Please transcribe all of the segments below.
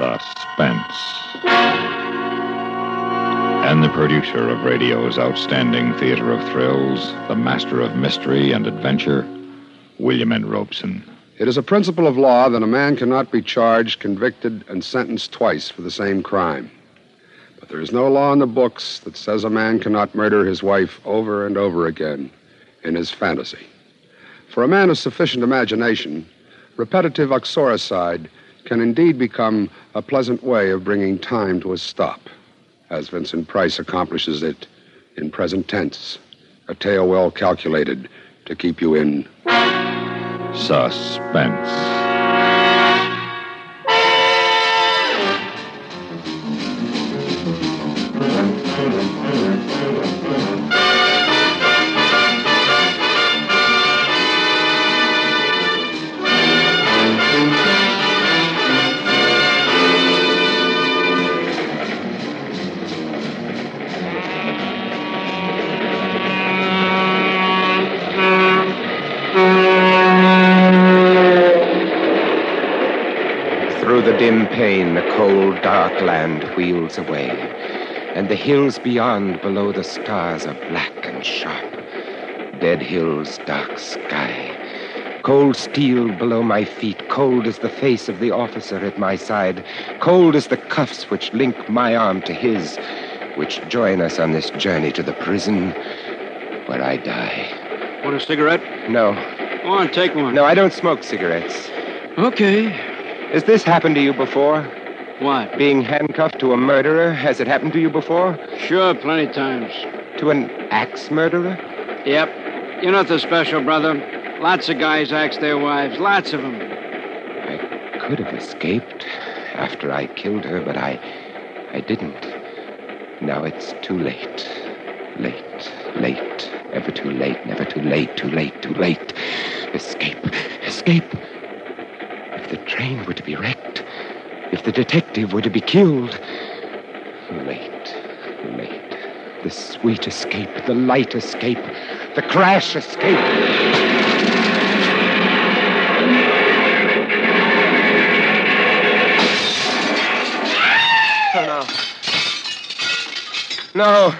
Suspense. And the producer of radio's outstanding theater of thrills, the master of mystery and adventure, William N. Robson. It is a principle of law that a man cannot be charged, convicted, and sentenced twice for the same crime. But there is no law in the books that says a man cannot murder his wife over and over again in his fantasy. For a man of sufficient imagination, repetitive uxoricide can indeed become a pleasant way of bringing time to a stop, as Vincent Price accomplishes it in present tense, a tale well calculated to keep you in Suspense. Away, and the hills beyond, below the stars, are black and sharp. Dead hills, dark sky. Cold steel below my feet, cold as the face of the officer at my side, cold as the cuffs which link my arm to his, which join us on this journey to the prison where I die. Want a cigarette? No, Go on, take one. no, I don't smoke cigarettes. Okay. Has this happened to you before? What? Being handcuffed to a murderer? Has it happened to you before? Sure, plenty times. To an axe murderer? Yep. You're nothing special, brother. Lots of guys axe their wives. Lots of them. I could have escaped after I killed her, but I. I didn't. Now it's too late. Late, late. Ever too late, never too late, too late, too late. Escape, escape. If the train were to be wrecked, if the detective were to be killed. Late, late. The sweet escape, the light escape, the crash escape. Oh, no. No.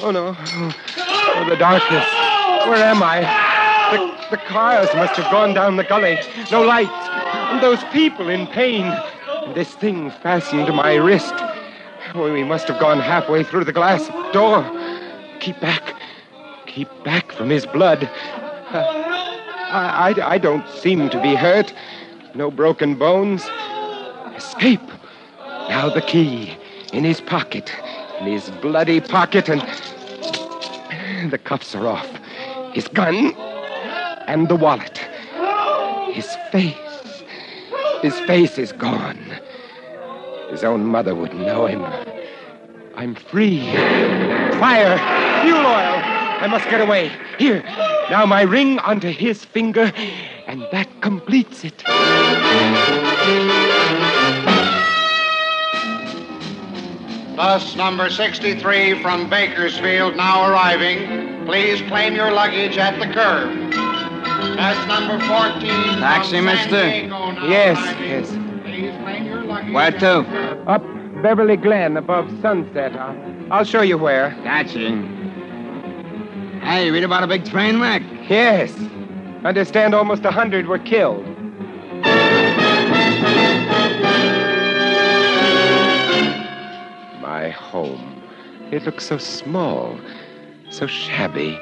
Oh, no. Oh, the darkness. Where am I? The, the cars must have gone down the gully. No lights. And those people in pain. This thing fastened to my wrist. Oh, we must have gone halfway through the glass door. Keep back. Keep back from his blood. Uh, I, I, I don't seem to be hurt. No broken bones. Escape. Now the key in his pocket, in his bloody pocket, and the cuffs are off. His gun and the wallet. His face. His face is gone. His own mother would know him. I'm free. Fire! Fuel oil! I must get away. Here. Now my ring onto his finger, and that completes it. Bus number 63 from Bakersfield now arriving. Please claim your luggage at the curb. That's number 14. Taxi, mister? Diego Yes, arriving. yes. Please claim your luggage. Where to? Up Beverly Glen above Sunset. I'll, I'll show you where. Gotcha. Hey, you read about a big train wreck? Yes. Understand almost a hundred were killed. My home. It looks so small, so shabby.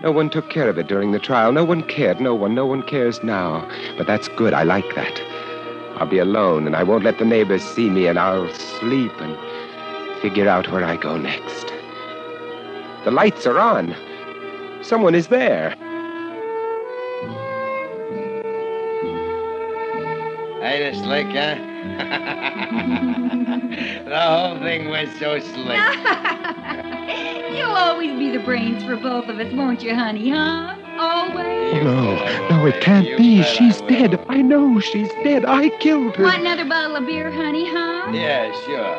No one took care of it during the trial. No one cared. No one. No one cares now. But that's good. I like that. I'll be alone, and I won't let the neighbors see me, and I'll sleep and figure out where I go next. The lights are on. Someone is there. Ain't it slick, huh? the whole thing was so slick. You'll always be the brains for both of us, won't you, honey, huh? Always. Oh, no, no, it can't be. She's dead. I know she's dead. I killed her. Want another bottle of beer, honey, huh? Yeah, sure.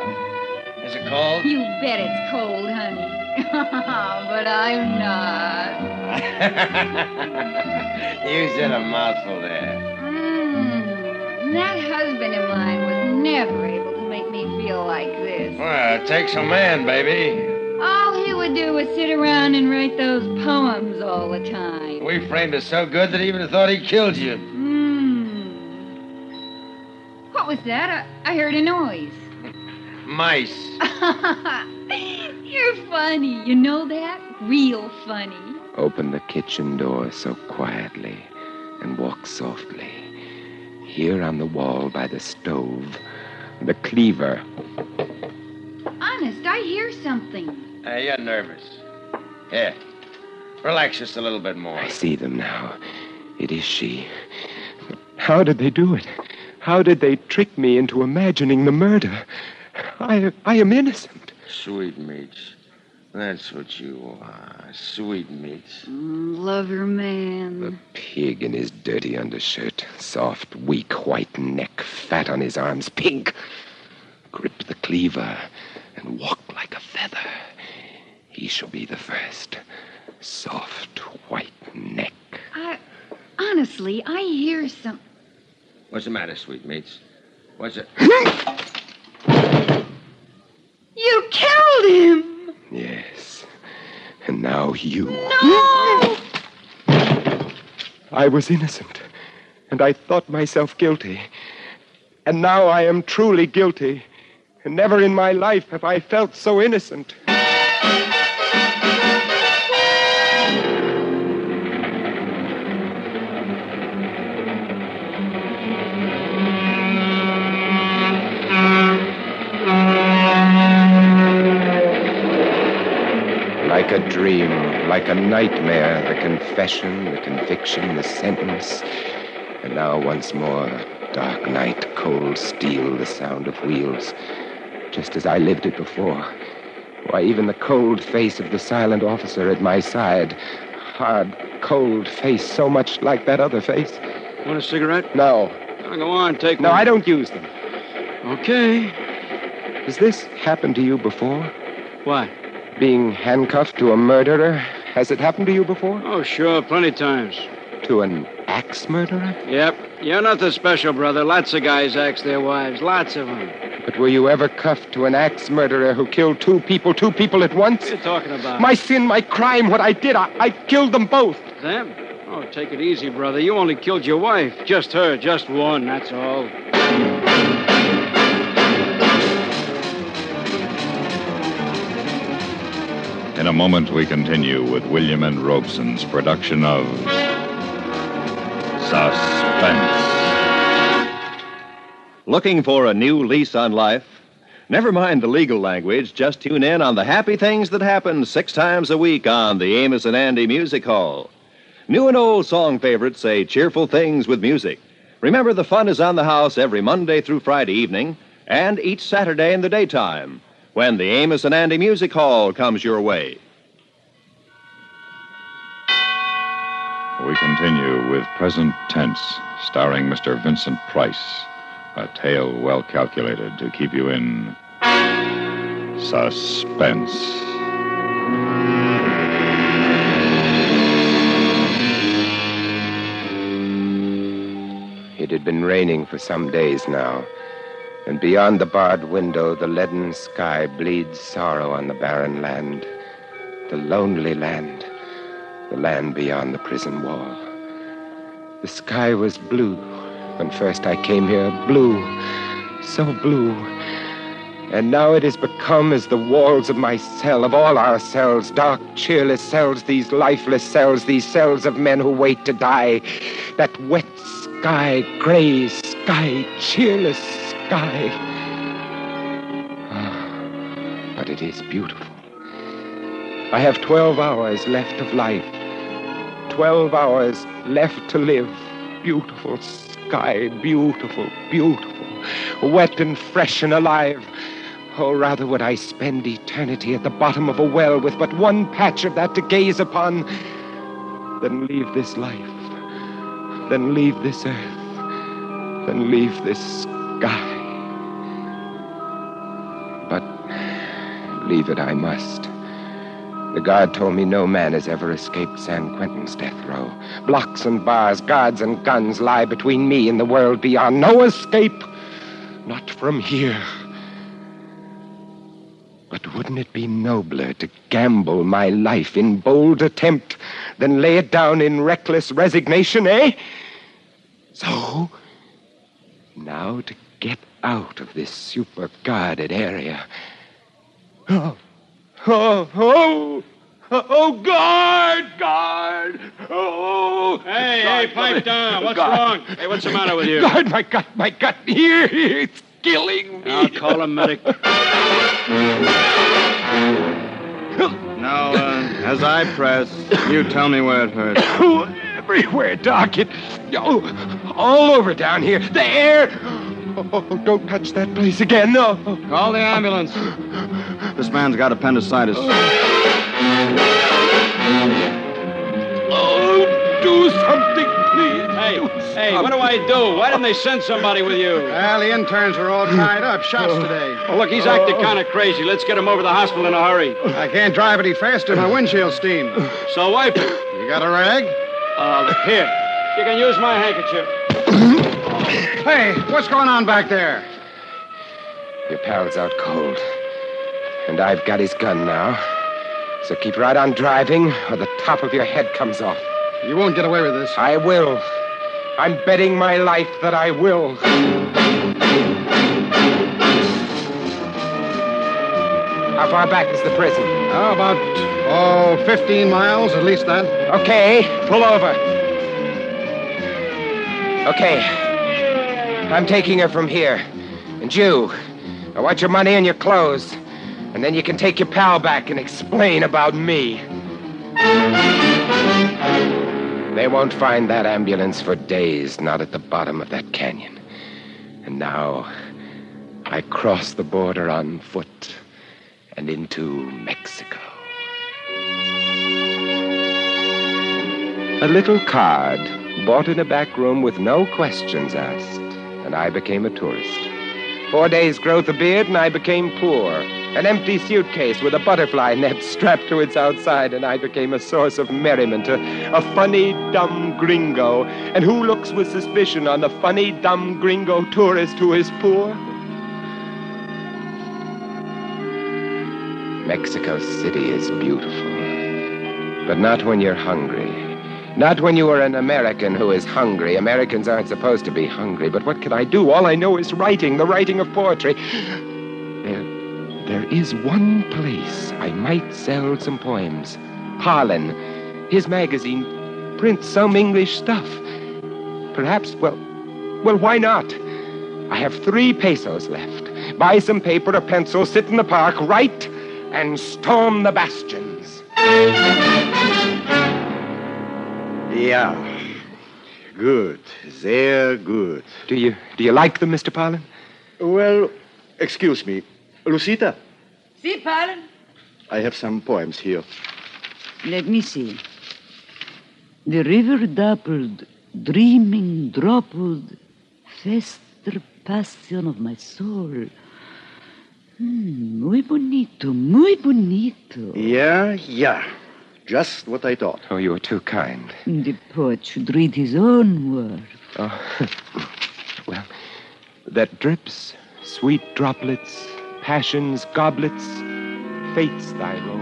Is it cold? You bet it's cold, honey. but I'm not. you said a mouthful there. Mm. That husband of mine was never able to make me feel like this. Well, it takes a man, baby. All he would do was sit around and write those poems all the time. We framed it so good that he even thought he killed you. Hmm. What was that? I, I heard a noise. Mice. You're funny. You know that? Real funny. Open the kitchen door so quietly and walk softly. Here on the wall by the stove, the cleaver. Honest, I hear something. Hey, you're nervous. Here. Relax just a little bit more. I see them now. It is she. How did they do it? How did they trick me into imagining the murder? I, I am innocent. Sweetmeats. That's what you are. Sweetmeats. Mm, lover man. The pig in his dirty undershirt, soft, weak, white neck, fat on his arms, pink. Grip the cleaver and walk like a feather. He shall be the first. Soft, white neck. I, honestly, I hear some. What's the matter, Sweetmeats? What's it? You killed him! Yes. And now you. No! I was innocent, and I thought myself guilty. And now I am truly guilty. And never in my life have I felt so innocent. Like a dream, like a nightmare, the confession, the conviction, the sentence. And now once more, dark night, cold steel, the sound of wheels. Just as I lived it before. Why, even the cold face of the silent officer at my side. Hard, cold face, so much like that other face. Want a cigarette? No. Go on, take No, one. I don't use them. Okay. Has this happened to you before? What? Being handcuffed to a murderer? Has it happened to you before? Oh, sure, plenty times. To an axe murderer? Yep. You're nothing special, brother. Lots of guys axe their wives. Lots of them. But were you ever cuffed to an axe murderer who killed two people, two people at once? What are you talking about? My sin, my crime, what I did, I, I killed them both. Them? Oh, take it easy, brother. You only killed your wife. Just her, just one, that's all. In a moment, we continue with William and Robson's production of Suspense. Looking for a new lease on life? Never mind the legal language. Just tune in on the happy things that happen six times a week on the Amos and Andy Music Hall. New and old song favorites say cheerful things with music. Remember, the fun is on the house every Monday through Friday evening and each Saturday in the daytime when the Amos and Andy Music Hall comes your way. We continue with Present Tense, starring Mr. Vincent Price. A tale well calculated to keep you in suspense. It had been raining for some days now, and beyond the barred window, the leaden sky bleeds sorrow on the barren land, the lonely land, the land beyond the prison wall. The sky was blue when first I came here, blue, so blue. And now it has become as the walls of my cell, of all our cells, dark, cheerless cells, these lifeless cells, these cells of men who wait to die. That wet sky, gray sky, cheerless sky. Ah, but it is beautiful. I have 12 hours left of life. 12 hours left to live. Beautiful sky, beautiful, beautiful. Wet and fresh and alive. Oh, rather would I spend eternity at the bottom of a well with but one patch of that to gaze upon than leave this life, than leave this earth, than leave this sky. Leave it I must. The guard told me no man has ever escaped San Quentin's death row. Blocks and bars, guards and guns lie between me and the world beyond. No escape! Not from here. But wouldn't it be nobler to gamble my life in bold attempt than lay it down in reckless resignation, eh? So, now to get out of this super guarded area. Oh, oh, oh, oh, guard, guard. Oh, Hey, guard, hey, pipe down. What's guard. wrong? Hey, what's the matter with you? Guard, my gut, my gut here, it's killing me. I'll call a medic. Now, uh, as I press, you tell me where it hurts. Oh, everywhere, Doc. It, oh, all over down here. The air. Oh, don't touch that place again. No. Call the ambulance. This man's got appendicitis. Oh, do something, please. Hey, Do hey, what do I do? Why didn't they send somebody with you? Well, the interns are all tied up. Shots today. Oh, look, he's acting kind of crazy. Let's get him over to the hospital in a hurry. I can't drive any faster. My windshield steam. So wipe it. You got a rag? Uh, here. You can use my handkerchief. Hey, what's going on back there? Your pal's out cold. And I've got his gun now. So keep right on driving, or the top of your head comes off. You won't get away with this. I will. I'm betting my life that I will. How far back is the prison? How about, oh, 15 miles, at least that. Okay, pull over. Okay. I'm taking her from here. And you, I want your money and your clothes. And then you can take your pal back and explain about me. They won't find that ambulance for days, not at the bottom of that canyon. And now, I cross the border on foot and into Mexico. A little card bought in a back room with no questions asked, and I became a tourist. Four days' growth of beard, and I became poor. An empty suitcase with a butterfly net strapped to its outside, and I became a source of merriment, a, a funny, dumb gringo. And who looks with suspicion on the funny, dumb gringo tourist who is poor? Mexico City is beautiful, but not when you're hungry. Not when you are an American who is hungry. Americans aren't supposed to be hungry, but what can I do? All I know is writing, the writing of poetry. There, there is one place I might sell some poems. Harlan, his magazine, prints some English stuff. Perhaps, well, well, why not? I have three pesos left. Buy some paper, a pencil, sit in the park, write, and storm the bastions. Yeah. Good. Sehr good. Do you do you like them, Mr. Parlin? Well, excuse me. Lucita, See, Parlin. I have some poems here. Let me see. The river dappled, dreaming, droppled, fester passion of my soul. Hmm, muy bonito, muy bonito. Yeah, yeah. Just what I thought. Oh, you are too kind. The poet should read his own work. Oh, well, that drips, sweet droplets, passion's goblets, fate's thy role.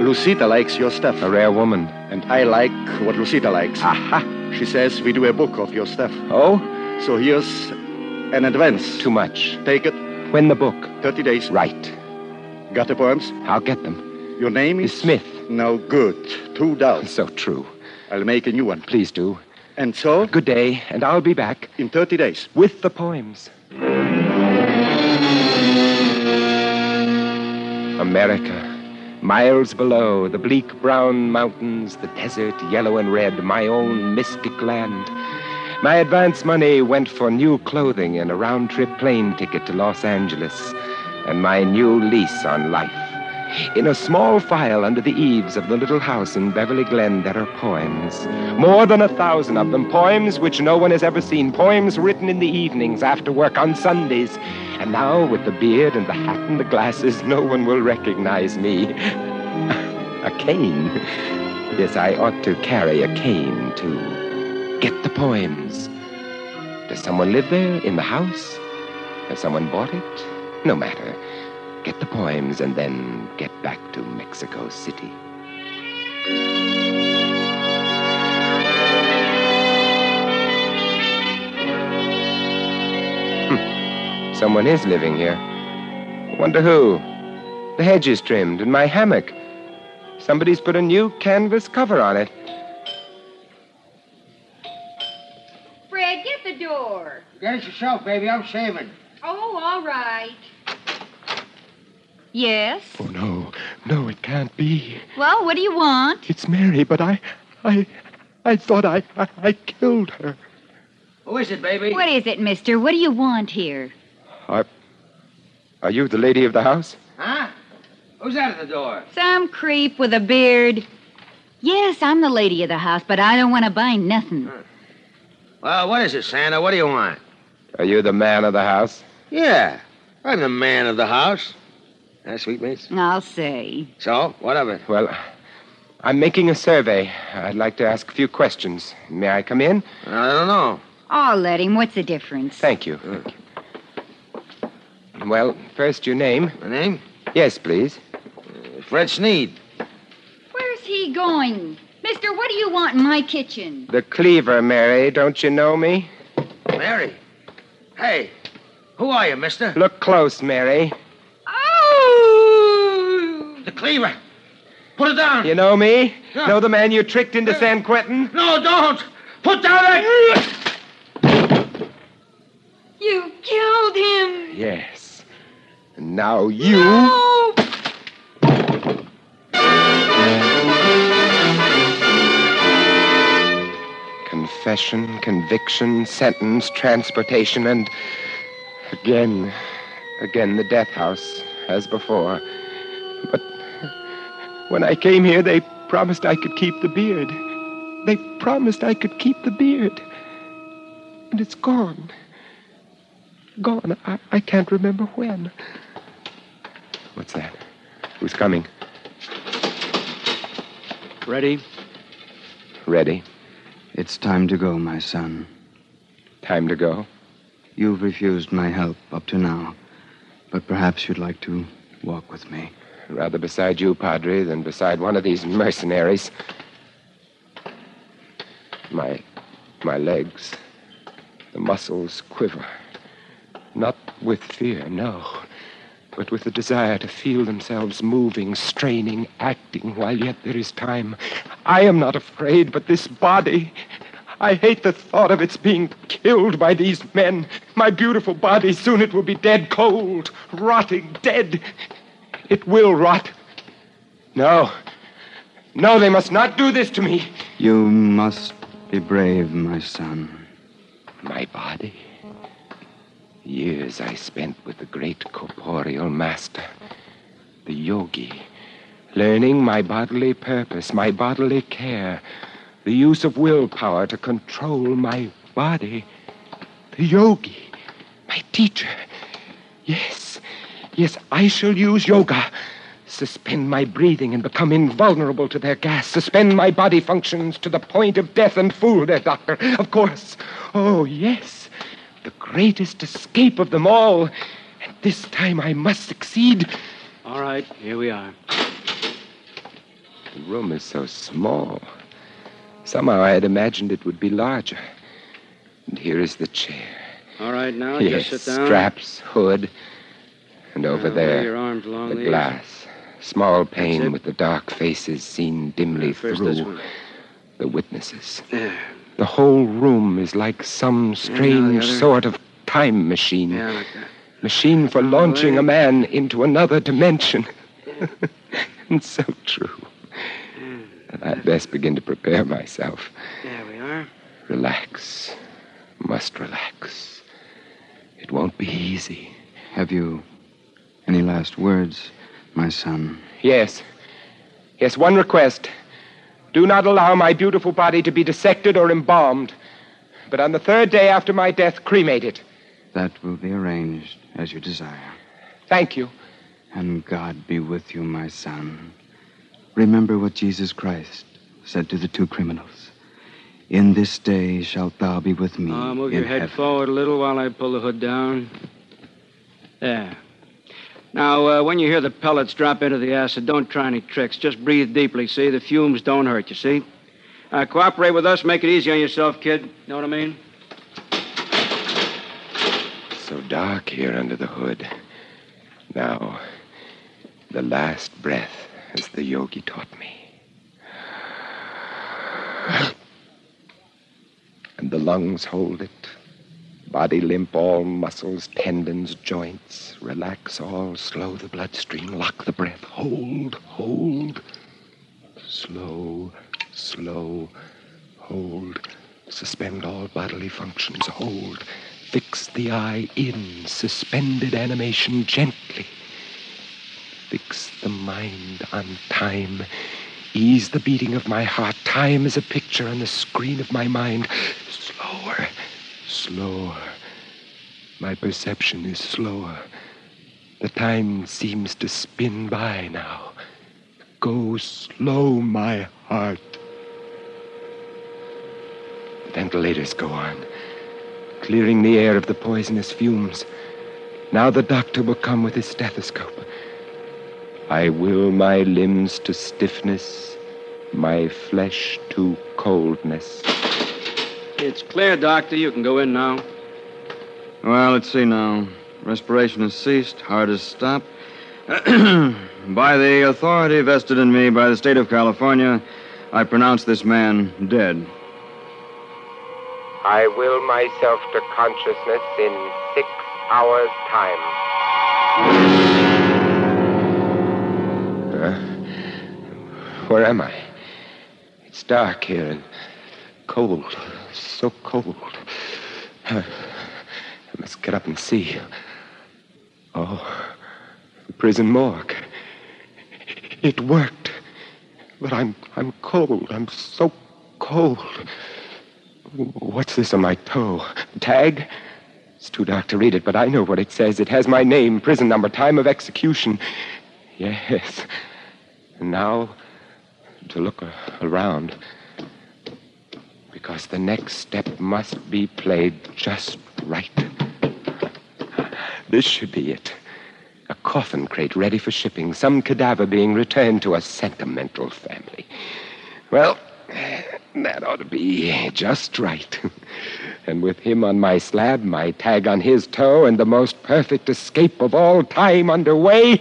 Lucita likes your stuff. A rare woman. And I like what Lucita likes. Aha. She says we do a book of your stuff. Oh? So here's an advance. Too much. Take it. When the book? 30 days. Right. Got the poems? I'll get them. Your name is? Smith. No good. Two dollars. So true. I'll make a new one. Please do. And so? Good day, and I'll be back. In 30 days. With the poems. America. Miles below, the bleak brown mountains, the desert, yellow and red, my own mystic land. My advance money went for new clothing and a round trip plane ticket to Los Angeles, and my new lease on life. In a small file under the eaves of the little house in Beverly Glen, there are poems. More than a thousand of them. Poems which no one has ever seen. Poems written in the evenings after work on Sundays. And now, with the beard and the hat and the glasses, no one will recognize me. a cane. Yes, I ought to carry a cane to get the poems. Does someone live there in the house? Has someone bought it? No matter. Get the poems and then get back to Mexico City. Hmm. Someone is living here. Wonder who? The hedge is trimmed and my hammock. Somebody's put a new canvas cover on it. Get it yourself, baby. I'm shaving. Oh, all right. Yes? Oh, no. No, it can't be. Well, what do you want? It's Mary, but I. I. I thought I. I, I killed her. Who is it, baby? What is it, mister? What do you want here? Are. Are you the lady of the house? Huh? Who's that at the door? Some creep with a beard. Yes, I'm the lady of the house, but I don't want to buy nothing. Well, what is it, Santa? What do you want? Are you the man of the house? Yeah, I'm the man of the house. Huh, sweetmeats? I'll say. So, what of it? Well, I'm making a survey. I'd like to ask a few questions. May I come in? I don't know. I'll let him. What's the difference? Thank you. Well, first your name. My name? Yes, please. Uh, Fred Sneed. Where's he going? Mister, what do you want in my kitchen? The cleaver, Mary. Don't you know me? Mary. Hey, who are you, mister? Look close, Mary. Oh! The cleaver. Put it down. You know me? Yeah. Know the man you tricked into San Quentin? No, don't. Put down that. You killed him! Yes. And now you. No! Confession, conviction, sentence, transportation, and again, again the death house, as before. But when I came here, they promised I could keep the beard. They promised I could keep the beard. And it's gone. Gone. I, I can't remember when. What's that? Who's coming? Ready? Ready. It's time to go, my son. Time to go. You've refused my help up to now, but perhaps you'd like to walk with me. Rather beside you, Padre, than beside one of these mercenaries. My. my legs. The muscles quiver. Not with fear, no, but with the desire to feel themselves moving, straining, acting while yet there is time. I am not afraid, but this body. I hate the thought of its being killed by these men. My beautiful body, soon it will be dead, cold, rotting, dead. It will rot. No. No, they must not do this to me. You must be brave, my son. My body. Years I spent with the great corporeal master, the yogi, learning my bodily purpose, my bodily care, the use of willpower to control my body. The yogi, my teacher. Yes, yes, I shall use yoga. Suspend my breathing and become invulnerable to their gas. Suspend my body functions to the point of death and fool their doctor. Of course. Oh, yes. Greatest escape of them all. And this time I must succeed. All right, here we are. The room is so small. Somehow I had imagined it would be larger. And here is the chair. All right, now yes, just sit down. straps, hood. And over Now, there, your arms along the these. glass. Small pane with the dark faces seen dimly First through. The witnesses. There. The whole room is like some strange other. sort of time machine. Yeah, like that. Machine for launching a man into another dimension. and so true. Hmm. I'd best begin to prepare myself. There we are. Relax. Must relax. It won't be easy. Have you any last words, my son. Yes. Yes, one request. Do not allow my beautiful body to be dissected or embalmed, but on the third day after my death, cremate it. That will be arranged as you desire. Thank you. And God be with you, my son. Remember what Jesus Christ said to the two criminals. In this day shalt thou be with me. Uh, move in your head heaven. forward a little while I pull the hood down. There. Now, uh, when you hear the pellets drop into the acid, don't try any tricks. Just breathe deeply, see? The fumes don't hurt, you see? Uh, cooperate with us. Make it easy on yourself, kid. Know what I mean? So dark here under the hood. Now, the last breath, as the yogi taught me. And the lungs hold it. Body limp, all muscles, tendons, joints. Relax all, slow the bloodstream, lock the breath. Hold, hold. Slow, slow, hold. Suspend all bodily functions, hold. Fix the eye in, suspended animation gently. Fix the mind on time. Ease the beating of my heart. Time is a picture on the screen of my mind. Slower. My perception is slower. The time seems to spin by now. Go slow, my heart. The ventilators go on, clearing the air of the poisonous fumes. Now the doctor will come with his stethoscope. I will my limbs to stiffness, my flesh to coldness. It's clear, Doctor. You can go in now. Well, let's see now. Respiration has ceased, heart has stopped. by the authority vested in me by the state of California, I pronounce this man dead. I will myself to consciousness in six hours' time. Uh, where am I? It's dark here and cold. So cold. I must get up and see. Oh, the prison morgue. It worked. But I'm I'm cold. I'm so cold. What's this on my toe? Tag? It's too dark to read it, but I know what it says. It has my name, prison number, time of execution. Yes. And now to look around. Because the next step must be played just right. This should be it. A coffin crate ready for shipping, some cadaver being returned to a sentimental family. Well, that ought to be just right. and with him on my slab, my tag on his toe, and the most perfect escape of all time underway,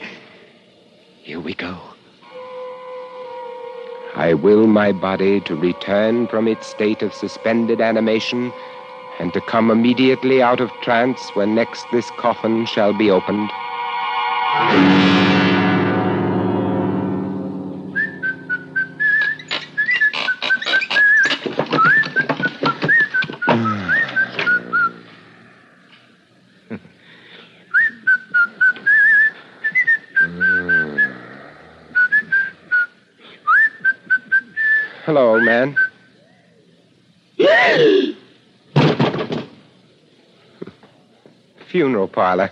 here we go. I will my body to return from its state of suspended animation and to come immediately out of trance when next this coffin shall be opened. Parlor.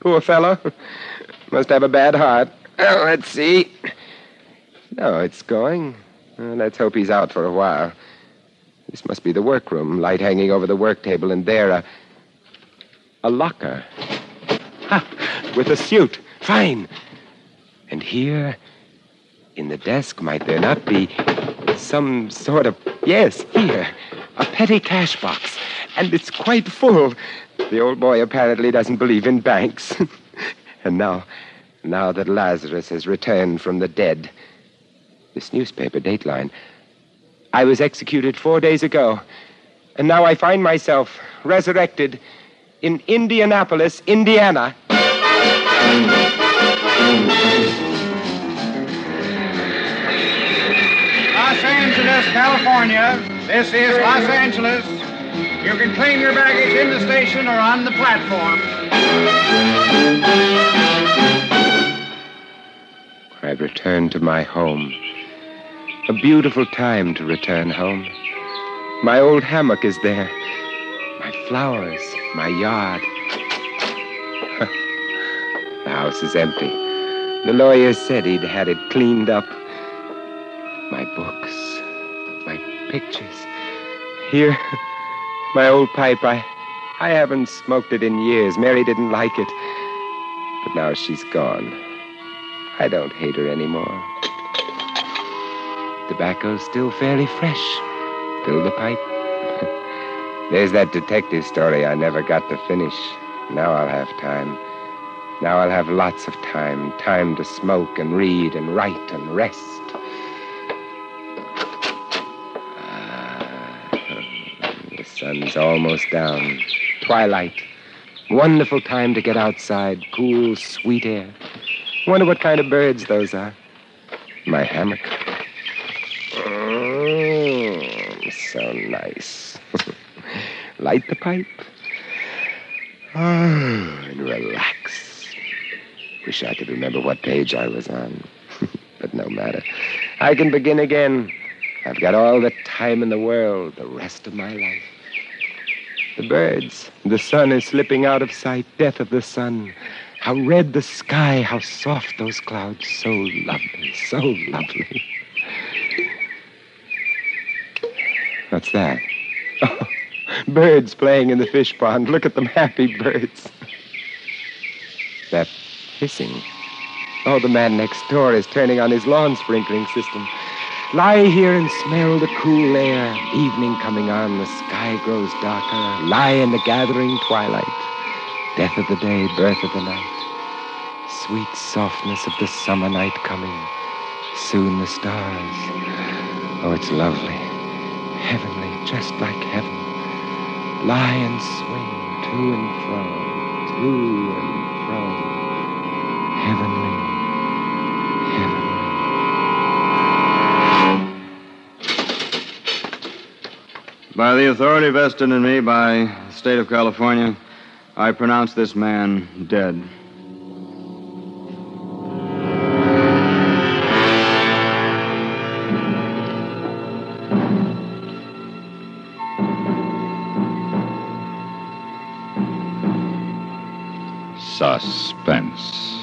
Poor fellow. Must have a bad heart. Oh, let's see. No, it's going. Let's hope he's out for a while. This must be the workroom. Light hanging over the work table, and there a. a locker. Ha! With a suit. Fine. And here, in the desk, might there not be some sort of. Yes, here. A petty cash box. And it's quite full. The old boy apparently doesn't believe in banks. and now, now that Lazarus has returned from the dead, this newspaper dateline. I was executed four days ago, and now I find myself resurrected in Indianapolis, Indiana. Los Angeles, California. This is Los Angeles. You can claim your baggage in the station or on the platform. I returned to my home. A beautiful time to return home. My old hammock is there. My flowers, my yard. the house is empty. The lawyer said he'd had it cleaned up. My books, my pictures. Here, my old pipe. I, I haven't smoked it in years. Mary didn't like it. But now she's gone. I don't hate her anymore. Tobacco's still fairly fresh. Fill the pipe. There's that detective story I never got to finish. Now I'll have time. Now I'll have lots of time. Time to smoke and read and write and rest. Sun's almost down. Twilight. Wonderful time to get outside. Cool, sweet air. Wonder what kind of birds those are. My hammock. Mm, so nice. Light the pipe. Oh, and relax. Wish I could remember what page I was on. but no matter. I can begin again. I've got all the time in the world, the rest of my life. The birds, the sun is slipping out of sight, death of the sun. How red the sky, how soft those clouds. So lovely, so lovely. What's that? Oh, birds playing in the fish pond. Look at them happy birds. That hissing. Oh, the man next door is turning on his lawn sprinkling system. Lie here and smell the cool air. Evening coming on, the sky grows darker. Lie in the gathering twilight. Death of the day, birth of the night. Sweet softness of the summer night coming. Soon the stars. Oh, it's lovely. Heavenly, just like heaven. Lie and swing to and fro, to and fro. Heavenly, By the authority vested in me by the state of California, I pronounce this man dead. Suspense.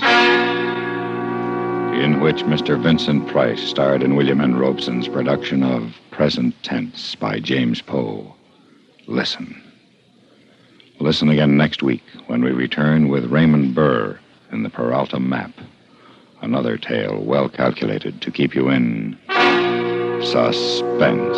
In which Mr. Vincent Price starred in William N. Robson's production of Present Tense by James Poe. Listen. Listen again next week when we return with Raymond Burr in the Peralta Map. Another tale well calculated to keep you in suspense.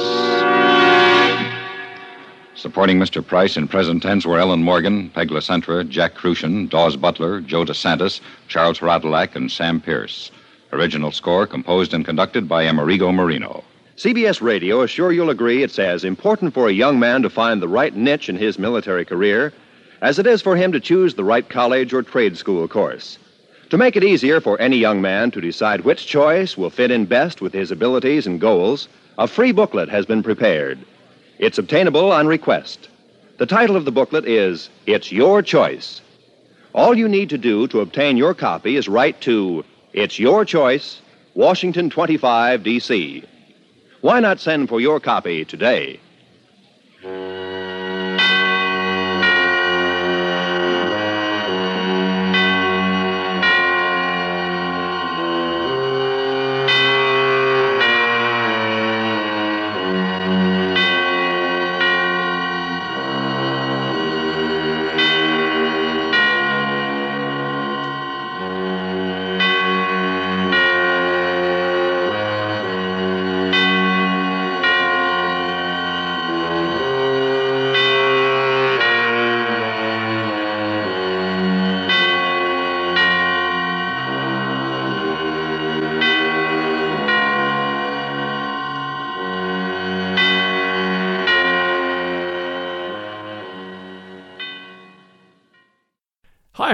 Supporting Mr. Price in present tense were Ellen Morgan, Peg Lacentra, Jack Kruschen, Daws Butler, Joe DeSantis, Charles Radulac, and Sam Pierce. Original score composed and conducted by Amerigo Marino. CBS Radio is sure you'll agree it's as important for a young man to find the right niche in his military career as it is for him to choose the right college or trade school course. To make it easier for any young man to decide which choice will fit in best with his abilities and goals, a free booklet has been prepared. It's obtainable on request. The title of the booklet is It's Your Choice. All you need to do to obtain your copy is write to It's Your Choice, Washington 25, D.C. Why not send for your copy today?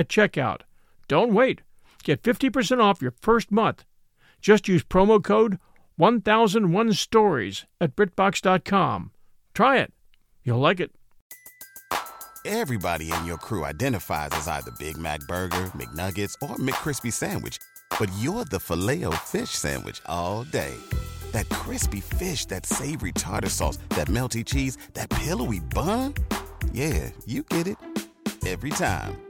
at checkout. Don't wait. Get 50% off your first month. Just use promo code 1001 Stories at BritBox.com. Try it. You'll like it. Everybody in your crew identifies as either Big Mac Burger, McNuggets, or McCrispy Sandwich. But you're the filet fish Sandwich all day. That crispy fish, that savory tartar sauce, that melty cheese, that pillowy bun. Yeah, you get it. Every time.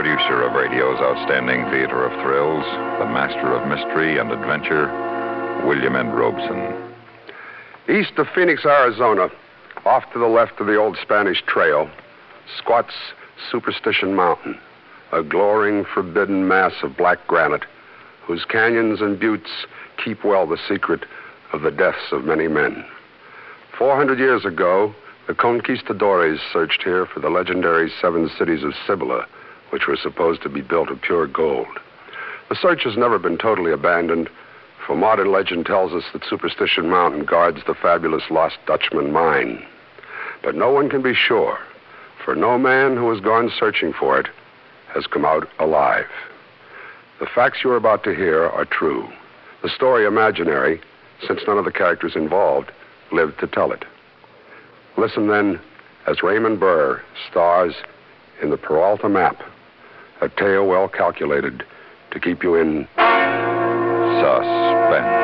Producer of radio's outstanding theater of thrills, the master of mystery and adventure, William N. Robson. East of Phoenix, Arizona, off to the left of the old Spanish Trail, squats Superstition Mountain, a glowering, forbidden mass of black granite whose canyons and buttes keep well the secret of the deaths of many men. Four hundred years ago, the conquistadores searched here for the legendary seven cities of Cibola, which were supposed to be built of pure gold. The search has never been totally abandoned, for modern legend tells us that Superstition Mountain guards the fabulous Lost Dutchman mine. But no one can be sure, for no man who has gone searching for it has come out alive. The facts you are about to hear are true. The story imaginary, since none of the characters involved lived to tell it. Listen then as Raymond Burr stars in the Peralta Map, a tale well calculated to keep you in suspense.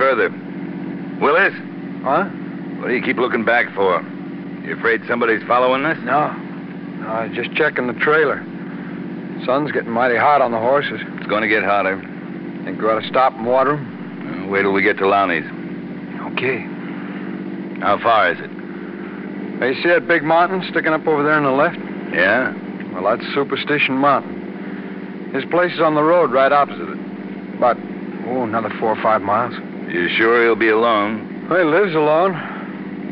Further? Willis? Huh? What do you keep looking back for? You afraid somebody's following us? No. No, I was just checking the trailer. Sun's getting mighty hot on the horses. It's going to get hotter. Think we ought to stop and water 'em? Uh, wait till we get to Lowney's. Okay. How far is it? Hey, you see that big mountain sticking up over there on the left? Yeah? Well, that's Superstition Mountain. His place is on the road right opposite it. About, oh, another four or five miles. You sure he'll be alone? Well, he lives alone.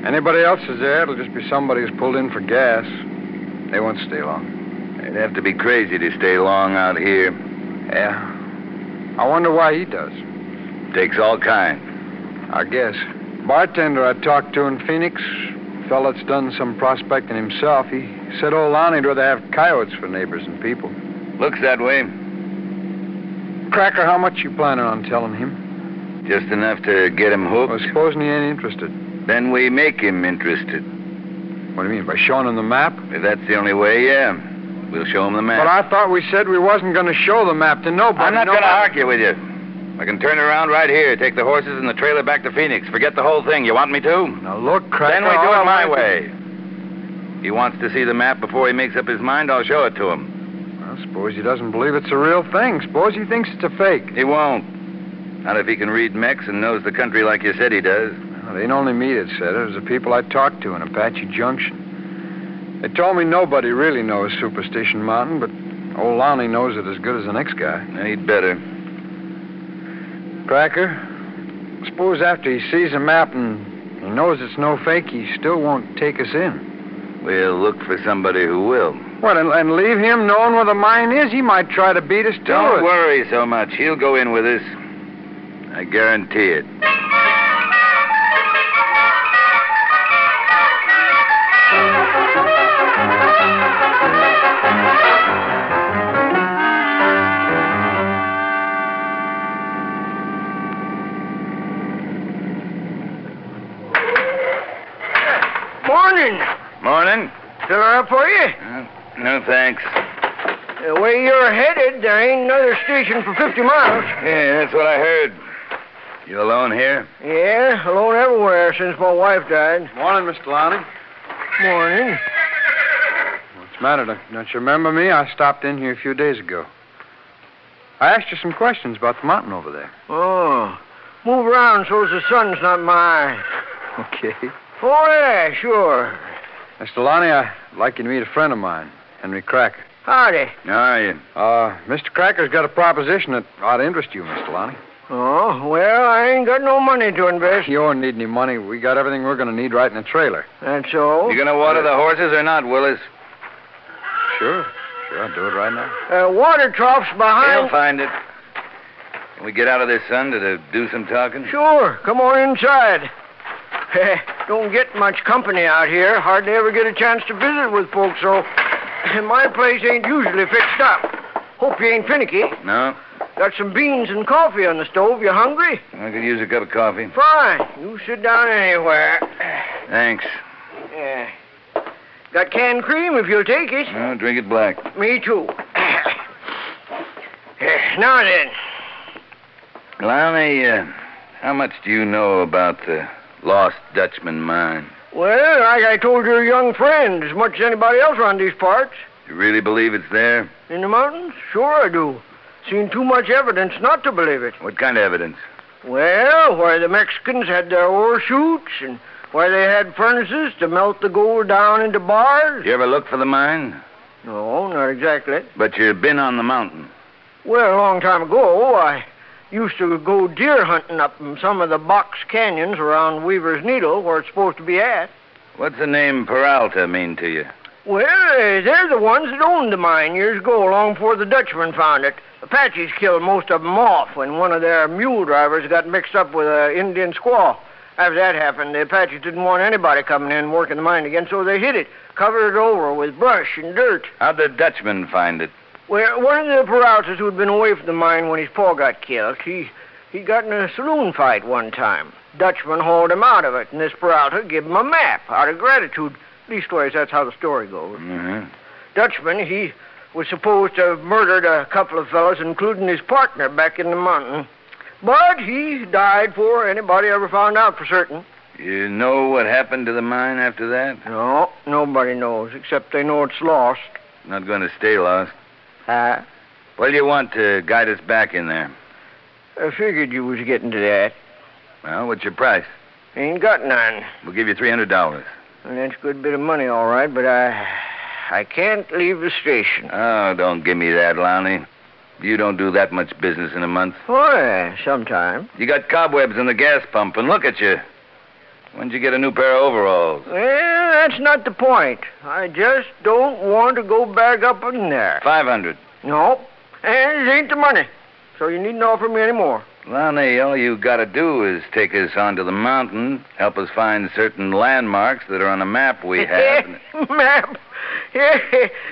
Anybody else is there, it'll just be somebody who's pulled in for gas. They won't stay long. They'd have to be crazy to stay long out here. Yeah. I wonder why he does. Takes all kind. I guess. Bartender I talked to in Phoenix, fella that's done some prospecting himself, he said old Lonnie'd rather have coyotes for neighbors than people. Looks that way. Cracker, how much you planning on telling him? Just enough to get him hooked. Well, supposing he ain't interested. Then we make him interested. What do you mean, by showing him the map? If that's the only way, yeah. We'll show him the map. But I thought we said we wasn't going to show the map to nobody. I'm not nobody... going to argue with you. I can turn around right here, take the horses and the trailer back to Phoenix. Forget the whole thing. You want me to? Now, look, Cracker... Then we do it my way. He wants to see the map before he makes up his mind, I'll show it to him. I suppose he doesn't believe it's a real thing. Suppose he thinks it's a fake. He won't. Not if he can read Mex and knows the country like you said he does. Well, it ain't only me that said it. It was the people I talked to in Apache Junction. They told me nobody really knows Superstition Mountain, but old Lonnie knows it as good as the next guy. And He'd better. Cracker, suppose after he sees a map and he knows it's no fake, he still won't take us in. We'll look for somebody who will. What, and, and leave him knowing where the mine is? He might try to beat us to Don't it. worry so much. He'll go in with us. I guarantee it. Morning. Morning. Still up for you? Uh, no thanks. The way you're headed, there ain't another station for 50 miles. Yeah, that's what I heard. You alone here? Yeah, alone everywhere since my wife died. Morning, Mr. Lonnie. Morning. What's the matter? Don't, don't you remember me? I stopped in here a few days ago. I asked you some questions about the mountain over there. Oh, move around so's the sun's not in my eyes. Okay. Oh, yeah, sure. Mr. Lonnie, I'd like you to meet a friend of mine, Henry Cracker. Howdy. How are you? Uh, Mr. Cracker's got a proposition that ought to interest you, Mr. Lonnie. Oh, well, I ain't got no money to invest. You don't need any money. We got everything we're going to need right in the trailer. That's all. You gonna water the horses or not, Willis? Sure. Sure, I'll do it right now. Uh, water trough's behind. He'll find it. Can we get out of this sun to, to do some talking? Sure, come on inside. Don't get much company out here. Hardly ever get a chance to visit with folks, so my place ain't usually fixed up. Hope you ain't finicky. No? Got some beans and coffee on the stove. You hungry? I could use a cup of coffee. Fine. You sit down anywhere. Thanks. Yeah. Got canned cream if you'll take it. No, drink it black. Me too. now then, Lonnie, uh, how much do you know about the Lost Dutchman mine? well, like I told your young friend, as much as anybody else around these parts. You really believe it's there? In the mountains? Sure I do. Seen too much evidence not to believe it. What kind of evidence? Well, where the Mexicans had their ore chutes and where they had furnaces to melt the gold down into bars. You ever look for the mine? No, not exactly. But you've been on the mountain. Well, a long time ago, I used to go deer hunting up in some of the box canyons around Weaver's Needle, where it's supposed to be at. What's the name Peralta mean to you? Well, they're the ones that owned the mine years ago, long before the Dutchman found it. Apaches killed most of 'em off when one of their mule drivers got mixed up with an Indian squaw. After that happened, the Apaches didn't want anybody coming in and working the mine again, so they hid it, covered it over with brush and dirt. How'd the Dutchman find it? Well, one of the Peraltas who'd been away from the mine when his paw got killed, he he got in a saloon fight one time. Dutchman hauled him out of it, and this Peralta gave him a map out of gratitude. Leastways, that's how the story goes. Mm-hmm. Dutchman, he was supposed to have murdered a couple of fellows, including his partner back in the mountain. But he died before anybody ever found out for certain. You know what happened to the mine after that? No, nobody knows, except they know it's lost. Not going to stay lost. Huh? What do you want to guide us back in there? I figured you was getting to that. Well, what's your price? Ain't got none. We'll give you $300. And that's a good bit of money, all right, but I I can't leave the station. Oh, don't give me that, Lonnie. You don't do that much business in a month. Oh, yeah, sometime. You got cobwebs in the gas pump, and look at you. When'd you get a new pair of overalls? Well, that's not the point. I just don't want to go back up in there. 500. No, and it ain't the money. So you needn't offer me any more. Lonnie, all you gotta do is take us onto the mountain, help us find certain landmarks that are on a map we have. Map? Yeah,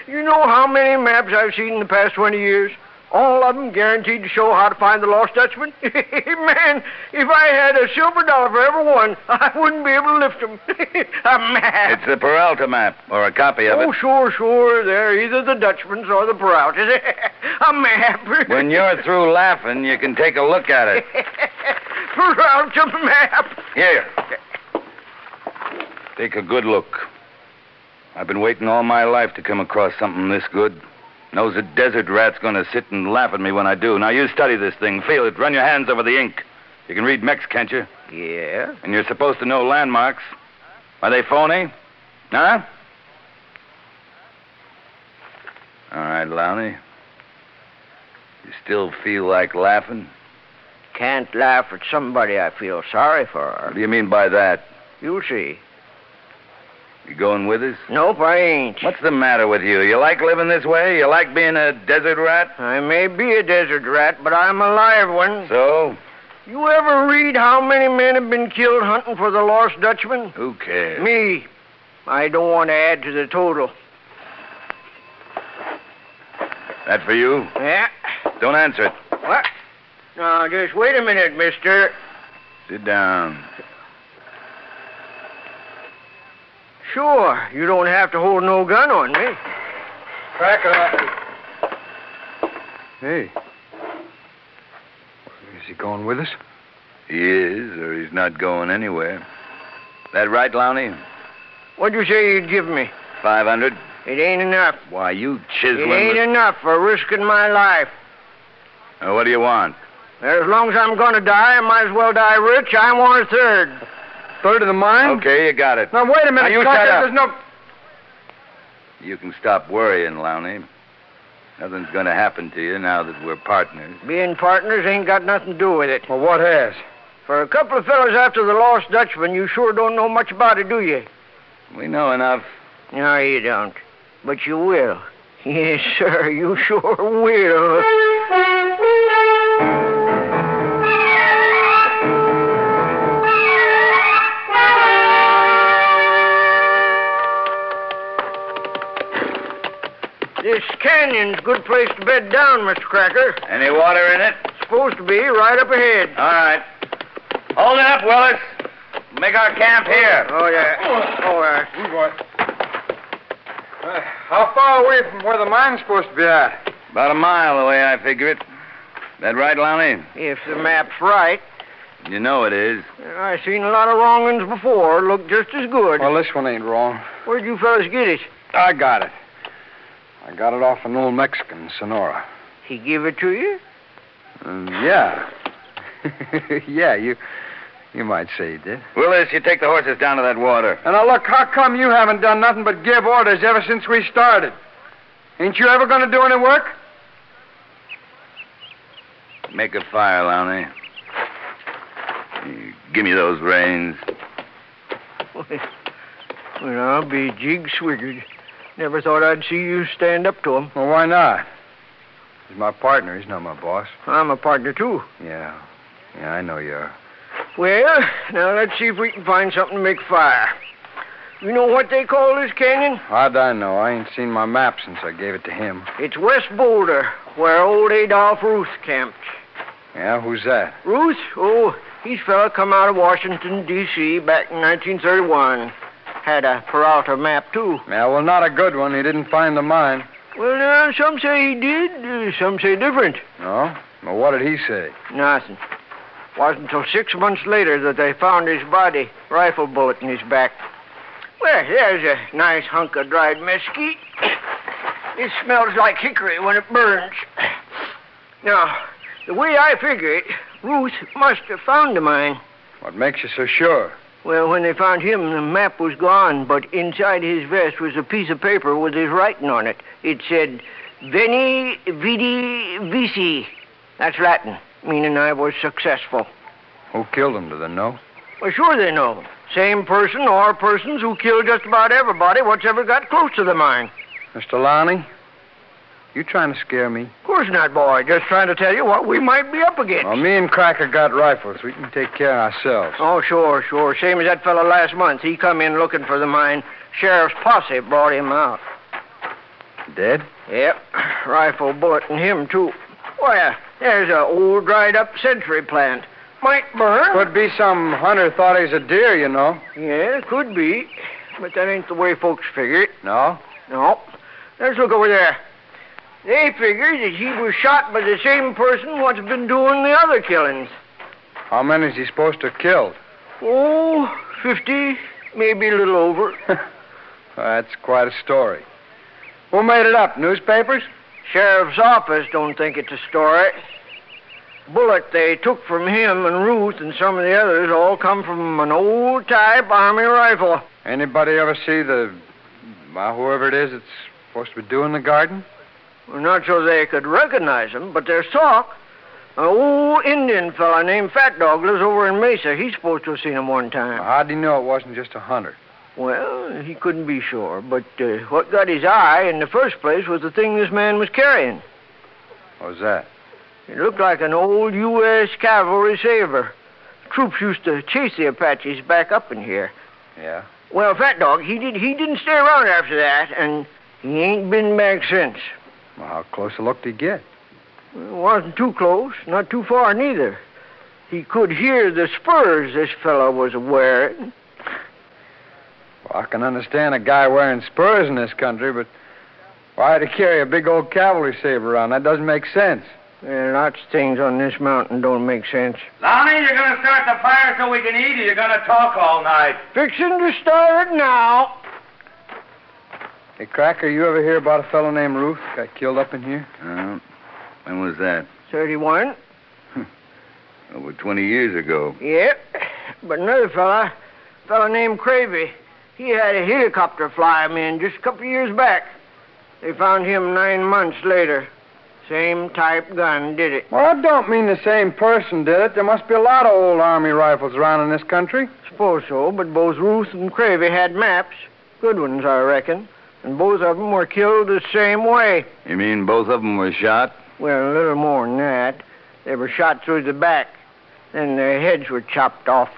you know how many maps I've seen in the past 20 years? All of them guaranteed to show how to find the lost Dutchman. Man, if I had a silver dollar for every one, I wouldn't be able to lift them. a map. It's the Peralta map, or a copy of Oh, it. Oh, sure, sure. They're either the Dutchman's or the Peraltas. a map. When you're through laughing, you can take a look at it. Peralta map. Here. Take a good look. I've been waiting all my life to come across something this good. Knows a desert rat's going to sit and laugh at me when I do. Now, you study this thing. Feel it. Run your hands over the ink. You can read Mex, can't you? Yeah. And you're supposed to know landmarks. Are they phony? Huh? All right, Lowney. You still feel like laughing? Can't laugh at somebody I feel sorry for. What do you mean by that? You'll see. You going with us? Nope, I ain't. What's the matter with you? You like living this way? You like being a desert rat? I may be a desert rat, but I'm a live one. So? You ever read how many men have been killed hunting for the lost Dutchman? Who cares? Me. I don't want to add to the total. That for you? Yeah. Don't answer it. What? Now, just wait a minute, mister. Sit down. Sure, you don't have to hold no gun on me. Cracker. Hey. Is he going with us? He is, or he's not going anywhere. That right, Lowney? What'd you say you'd give me? Five hundred? It ain't enough. Why, you chiseling... It chiseling. ain't enough for risking my life. Uh, what do you want? As long as I'm gonna die, I might as well die rich. I want a third. Third of the mine? Okay, you got it. Now, wait a minute, Now, you shut up. There's no... You can stop worrying, Lowney. Nothing's going to happen to you now that we're partners. Being partners ain't got nothing to do with it. Well, what has? For a couple of fellows after the lost Dutchman, you sure don't know much about it, do you? We know enough. No, you don't. But you will. Yes, sir, you sure will. This canyon's a good place to bed down, Mr. Cracker. Any water in it? Supposed to be right up ahead. All right. Hold it up, Willis. Make our camp here. Oh, yeah. Oh, yeah. You what? Uh, how far away from where the mine's supposed to be at? About a mile the way I figure it. That right, Lowney? If the map's right. You know it is. I've seen a lot of wrong ones before. Look just as good. Well, this one ain't wrong. Where'd you fellas get it? I got it. I got it off an old Mexican Sonora. He give it to you? Um, yeah. yeah, you you might say he did. Willis, you take the horses down to that water. And now look, how come you haven't done nothing but give orders ever since we started? Ain't you ever going to do any work? Make a fire, Lowney. Give me those reins. Well, I'll be jig swiggered. Never thought I'd see you stand up to him. Well, why not? He's my partner. He's not my boss. I'm a partner, too. Yeah. Yeah, I know you are. Well, now let's see if we can find something to make fire. You know what they call this canyon? How'd I know? I ain't seen my map since I gave it to him. It's West Boulder, where old Adolph Ruth camped. Yeah, who's that? Ruth? Oh, he's fella come out of Washington, D.C. back in 1931. Had a Peralta map, too. Yeah, well, not a good one. He didn't find the mine. Well, uh, some say he did, uh, some say different. No? Well, what did he say? Nothing. Wasn't until six months later that they found his body, rifle bullet in his back. Well, there's a nice hunk of dried mesquite. It smells like hickory when it burns. Now, the way I figure it, Ruth must have found the mine. What makes you so sure? Well, when they found him, the map was gone, but inside his vest was a piece of paper with his writing on it. It said, Veni Vidi Vici. That's Latin, meaning I was successful. Who killed him? Do they know? Well, sure they know. Same person or persons who killed just about everybody what's ever got close to the mine. Mr. Lonnie? You trying to scare me? Of course not, boy. Just trying to tell you what we might be up against. Well, me and Cracker got rifles. We can take care of ourselves. Oh, sure, sure. Same as that fellow last month. He come in looking for the mine. Sheriff's posse brought him out. Dead? Yep. Rifle bullet in him, too. Well, there's a old dried-up century plant. Might burn. Could be some hunter thought he's a deer, you know. Yeah, could be. But that ain't the way folks figure it. No? No. Let's look over there. They figure that he was shot by the same person what's been doing the other killings. How many is he supposed to have killed? Oh, fifty, maybe a little over. That's quite a story. Who made it up? Newspapers? Sheriff's office don't think it's a story. Bullet they took from him and Ruth and some of the others all come from an old type army rifle. Anybody ever see the. Well, whoever it is that's supposed to be doing the garden? Well, not so they could recognize him, but there's talk. An old Indian fella named Fat Dog lives over in Mesa. He's supposed to have seen him one time. How'd he know it wasn't just a hunter? Well, he couldn't be sure, but uh, what got his eye in the first place was the thing this man was carrying. What was that? It looked like an old U.S. cavalry saber. Troops used to chase the Apaches back up in here. Yeah. Well, Fat Dog, he did he didn't stay around after that, and he ain't been back since. Well, how close a look did he get? It wasn't too close, not too far neither. He could hear the spurs this fellow was wearing. Well, I can understand a guy wearing spurs in this country, but why to carry a big old cavalry saber around? That doesn't make sense. There lots of things on this mountain don't make sense. Lonnie, you're going to start the fire so we can eat, or you're going to talk all night? Fixing to start it now. Hey, Cracker, you ever hear about a fellow named Ruth got killed up in here? Uh, when was that? 31. Over 20 years ago. Yep. But another fella, fella named Cravey, he had a helicopter fly him in just a couple years back. They found him nine months later. Same type gun did it. Well, I don't mean the same person did it. There must be a lot of old army rifles around in this country. Suppose so, but both Ruth and Cravey had maps. Good ones, I reckon. And both of them were killed the same way. You mean both of them were shot? Well, a little more than that. They were shot through the back. Then their heads were chopped off.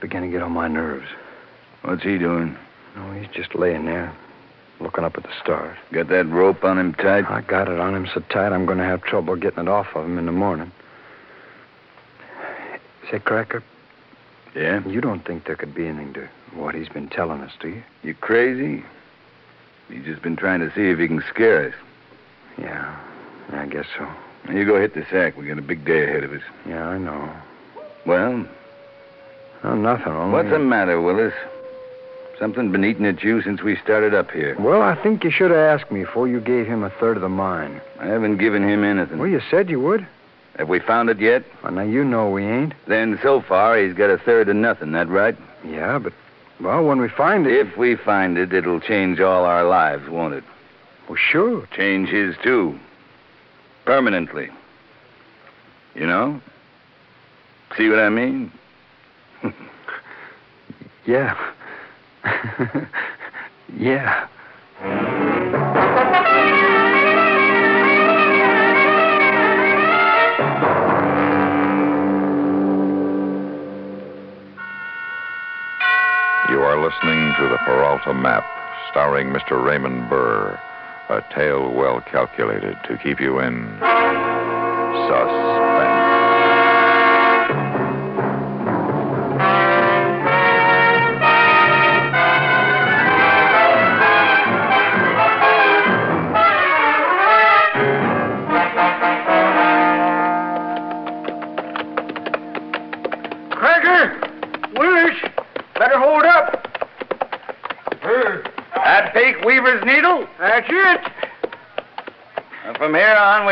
Beginning to get on my nerves. What's he doing? No, he's just laying there, looking up at the stars. Got that rope on him tight? I got it on him so tight I'm going to have trouble getting it off of him in the morning. Say, Cracker, Yeah? you don't think there could be anything to what he's been telling us, do you? You crazy? He's just been trying to see if he can scare us. Yeah, I guess so. You go hit the sack. We got a big day ahead of us. Yeah, I know. Well, Oh, nothing. Only what's the matter, Willis? Something been eating at you since we started up here. Well, I think you should have asked me before you gave him a third of the mine. I haven't given him anything. Well, you said you would. Have we found it yet? Well, now you know we ain't. Then so far he's got a third of nothing, that right? Yeah, but well, when we find it, If we find it, it'll change all our lives, won't it? well, sure. Change his too. Permanently. You know? See what I mean? Yeah. yeah. You are listening to the Peralta Map, starring Mr. Raymond Burr, a tale well calculated to keep you in suspense.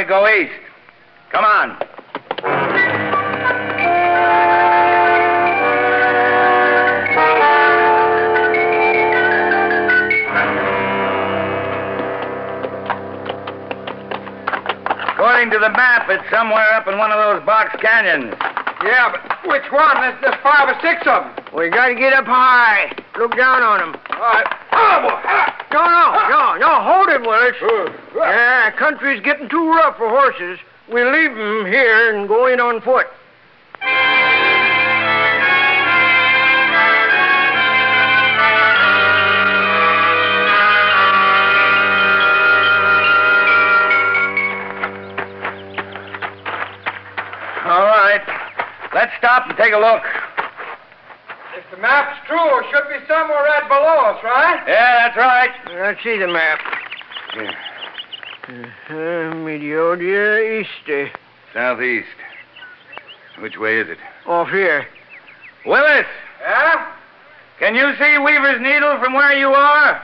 Go east. Come on. According to the map, it's somewhere up in one of those box canyons. Yeah, but which one? There's, there's five or six of them. We got to get up high. Look down on them. All right. Ah, ah. No, no, ah. no, no. Hold it, Willis. Yeah, country's getting too rough for horses. We leave them here and go in on foot. All right. Let's stop and take a look. If the map's true, it should be somewhere right below us, right? Yeah, that's right. Let's see the map. Uh, Mediodia East. Southeast. Which way is it? Off here. Willis, Yeah? can you see Weaver's Needle from where you are?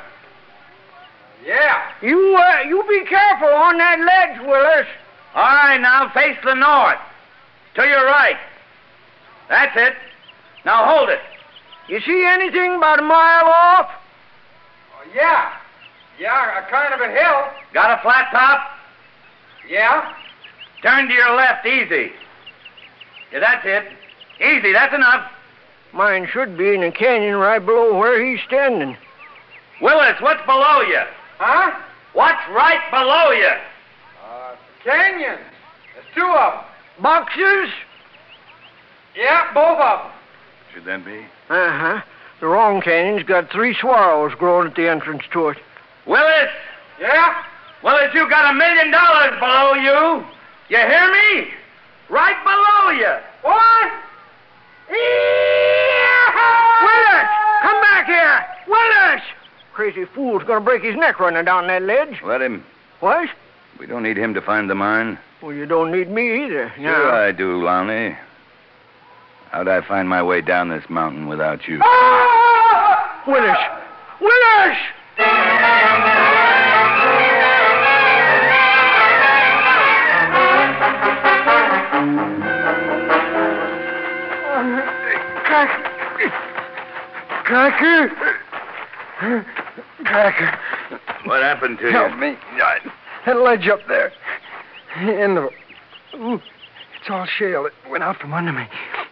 Yeah. You, uh, you be careful on that ledge, Willis. All right, now face the north. To your right. That's it. Now hold it. You see anything about a mile off? Oh, yeah. Yeah, a kind of a hill. Got a flat top? Yeah? Turn to your left, easy. Yeah, that's it. Easy, that's enough. Mine should be in a canyon right below where he's standing. Willis, what's below you? Huh? What's right below you? Uh, canyon. There's two of them. Boxes? Yeah, both of them. Should that be? Uh huh. The wrong canyon's got three saguaros growing at the entrance to it. Willis! Yeah? Willis, you got a million dollars below you. You hear me? Right below you. What? Willis! Come back here! Willis! Crazy fool's gonna break his neck running down that ledge. Let him. What? We don't need him to find the mine. Well, you don't need me either. Sure I do, Lonnie. How'd I find my way down this mountain without you? Ah! Willis! Willis! Cracker. Cracker. What happened to Help you? me. That ledge up there. In the. Ooh, it's all shale. It went out from under me.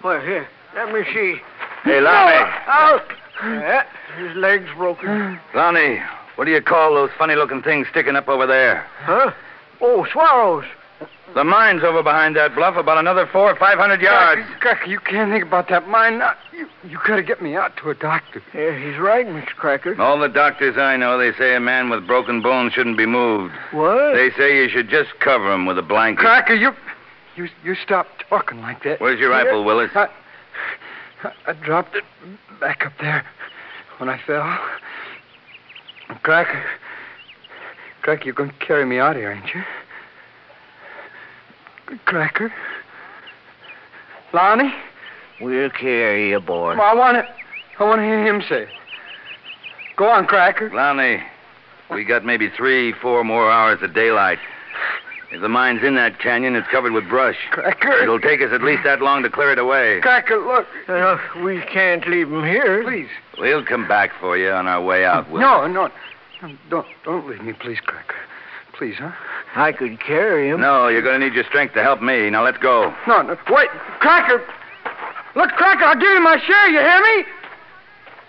Well, here, let me see. Hey, Lonnie. Out! Yeah, his leg's broken. Lonnie, what do you call those funny-looking things sticking up over there? Huh? Oh, saguaros. The mine's over behind that bluff, about another four or five hundred yards. Cracker, Cracker, you can't think about that mine now. You, you gotta get me out to a doctor. Yeah, he's right, Mr. Cracker. All the doctors I know, they say a man with broken bones shouldn't be moved. What? They say you should just cover him with a blanket. Cracker, you. You, you stop talking like that. Where's your rifle, Willis? I, I, dropped it back up there when I fell. Cracker. Cracker, you're going to carry me out here, ain't you? Cracker. Lonnie? We'll carry you, boy. Well, I want to. I want to hear him say. it. Go on, Cracker. Lonnie, we got maybe three, four more hours of daylight. If the mine's in that canyon, it's covered with brush. Cracker. It'll take us at least that long to clear it away. Cracker, look. Uh, we can't leave him here. Please. We'll come back for you on our way out. Will. No, no. no, Don't, don't leave me, please, Cracker. Please, huh? I could carry him. No, you're going to need your strength to help me. Now let's go. No, no. Wait. Cracker. Look, Cracker, I'll give you my share. You hear me?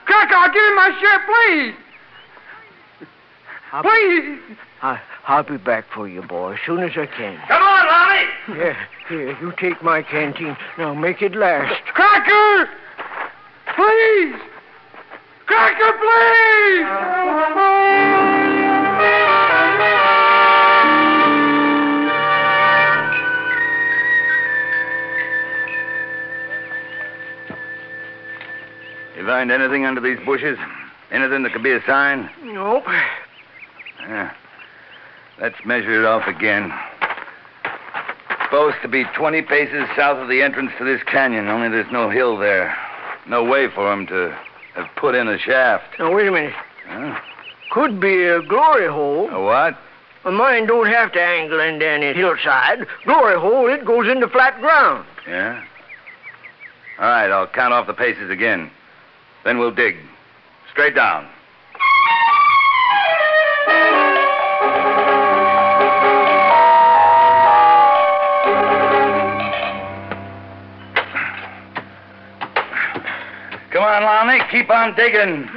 Cracker, I'll give you my share, please. I'll, Please. I, I'll be back for you, boy, as soon as I can. Come on, Lonnie! Here, here, you take my canteen. Now make it last. Cracker! Please! Cracker, please! You find anything under these bushes? Anything that could be a sign? Nope. Yeah. Let's measure it off again. Supposed to be 20 paces south of the entrance to this canyon, only there's no hill there. No way for him to have put in a shaft. Now, wait a minute. Huh? Could be a glory hole. A what? A mine don't have to angle into any hillside. Glory hole, it goes into flat ground. Yeah? All right, I'll count off the paces again. Then we'll dig. Straight down. On, Lonnie. Keep on digging.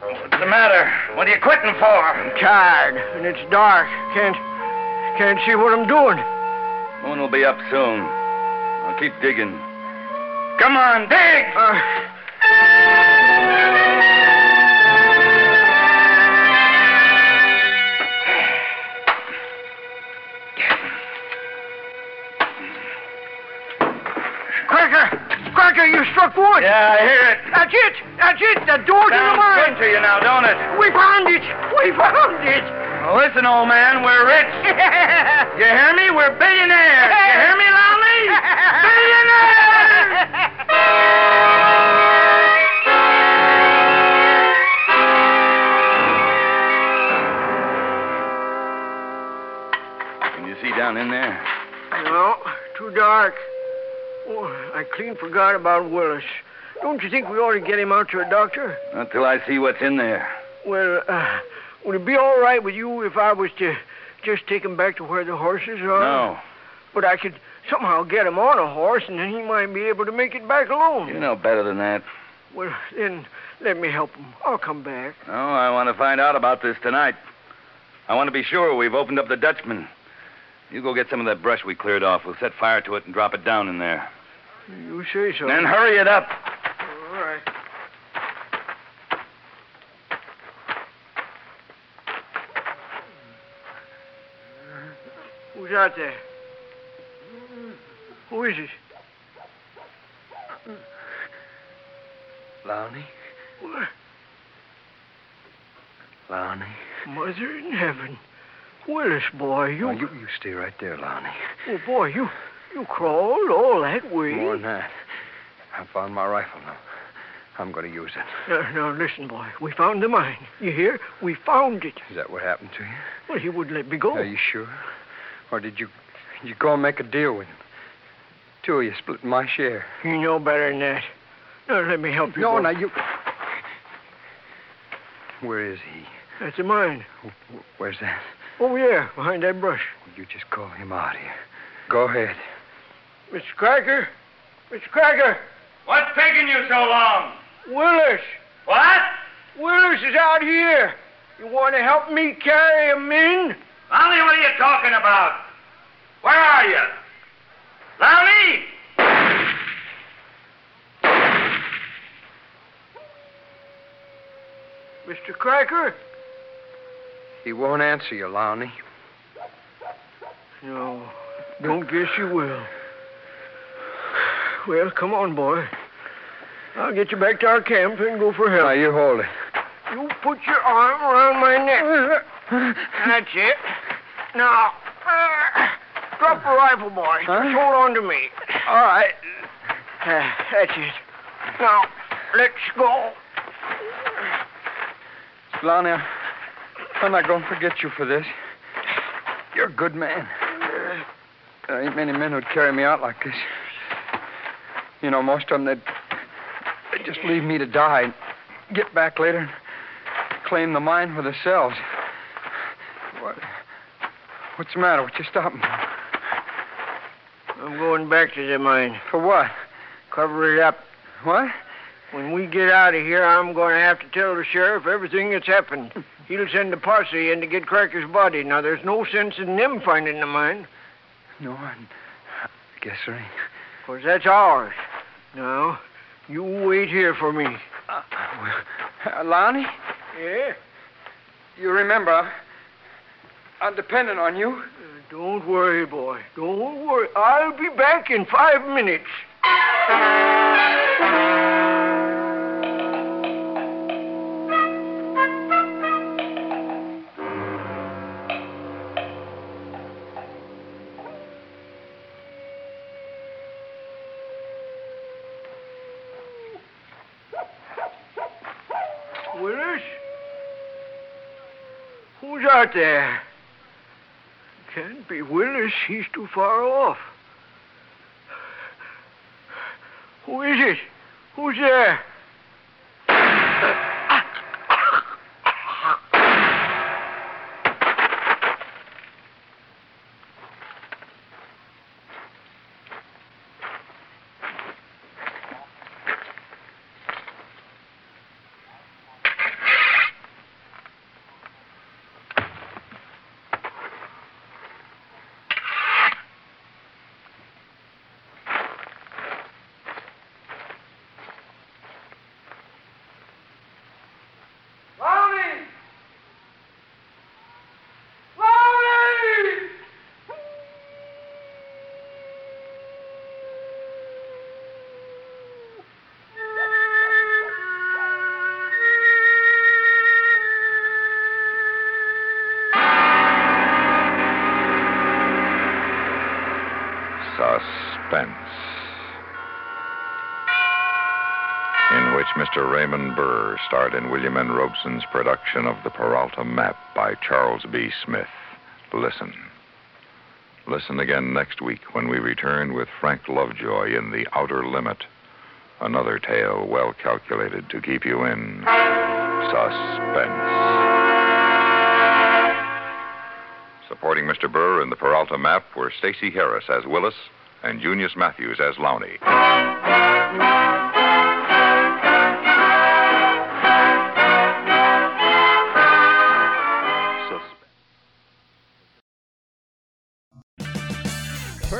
What's the matter? What are you quitting for? I'm tired, and it's dark. Can't can't see what I'm doing. Moon will be up soon. I'll keep digging. Come on, dig! Uh, Gallagher, you struck wood. Yeah, I hear it. That's it. That's it. The door's Sounds to the mine. good to you now, don't it? We found it. We found it. Well, listen, old man, we're rich. you hear me? We're billionaires. you hear me, Lonely? billionaires! Can you see down in there? No, too dark. Oh, I clean forgot about Willis. Don't you think we ought to get him out to a doctor? Not till I see what's in there. Well, uh, would it be all right with you if I was to just take him back to where the horses are? No. But I could somehow get him on a horse, and then he might be able to make it back alone. You know better than that. Well, then let me help him. I'll come back. No, I want to find out about this tonight. I want to be sure we've opened up the Dutchman. You go get some of that brush we cleared off. We'll set fire to it and drop it down in there. You say so. Then hurry it up. All right. Who's out there? Who is it? Lowney? What? Lowney? Mother in heaven. Willis, boy, you... Now, you, you stay right there, Lowney. Oh, boy, you... You crawled all that way. More than that. I found my rifle now. I'm going to use it. Now, now, listen, boy. We found the mine. You hear? We found it. Is that what happened to you? Well, he wouldn't let me go. Are you sure? Or did you you go and make a deal with him? Two of you split my share. You know better than that. Now, let me help you. No, boy. now you. Where is he? That's the mine. Where's that? Over there, behind that brush. You just call him out here. Go ahead. Mr. Cracker? Mr. Cracker? What's taking you so long? Willis! What? Willis is out here. You want to help me carry him in? Lowney, what are you talking about? Where are you? Lowney! Mr. Cracker? He won't answer you, Lowney. No, don't guess you will. Well, come on, boy. I'll get you back to our camp and go for help. Now, you hold it. You put your arm around my neck. That's it. Now, uh, drop the rifle, boy. Just hold on to me. All right. Uh, that's it. Now, let's go. I- I'm not going to forget you for this. You're a good man. There ain't many men who'd carry me out like this. You know, most of them, they'd, they'd just leave me to die and get back later and claim the mine for themselves. What? What's the matter? What you stopping for? I'm going back to the mine. For what? Cover it up. What? When we get out of here, I'm going to have to tell the sheriff everything that's happened. He'll send a posse in to get Cracker's body. Now, there's no sense in them finding the mine, No, I guess there ain't. 'cause that's ours. Now, you wait here for me. Uh, Lonnie, Yeah? you remember, I'm dependent on you. Don't worry, boy. Don't worry. I'll be back in five minutes. There? Can't be Willis. He's too far off. Who is it? Who's there? Starred in William N. Robson's production of The Peralta Map by Charles B. Smith. Listen. Listen again next week when we return with Frank Lovejoy in The Outer Limit. Another tale well calculated to keep you in suspense. Supporting Mr. Burr in the Peralta map were Stacy Harris as Willis and Junius Matthews as Lowney.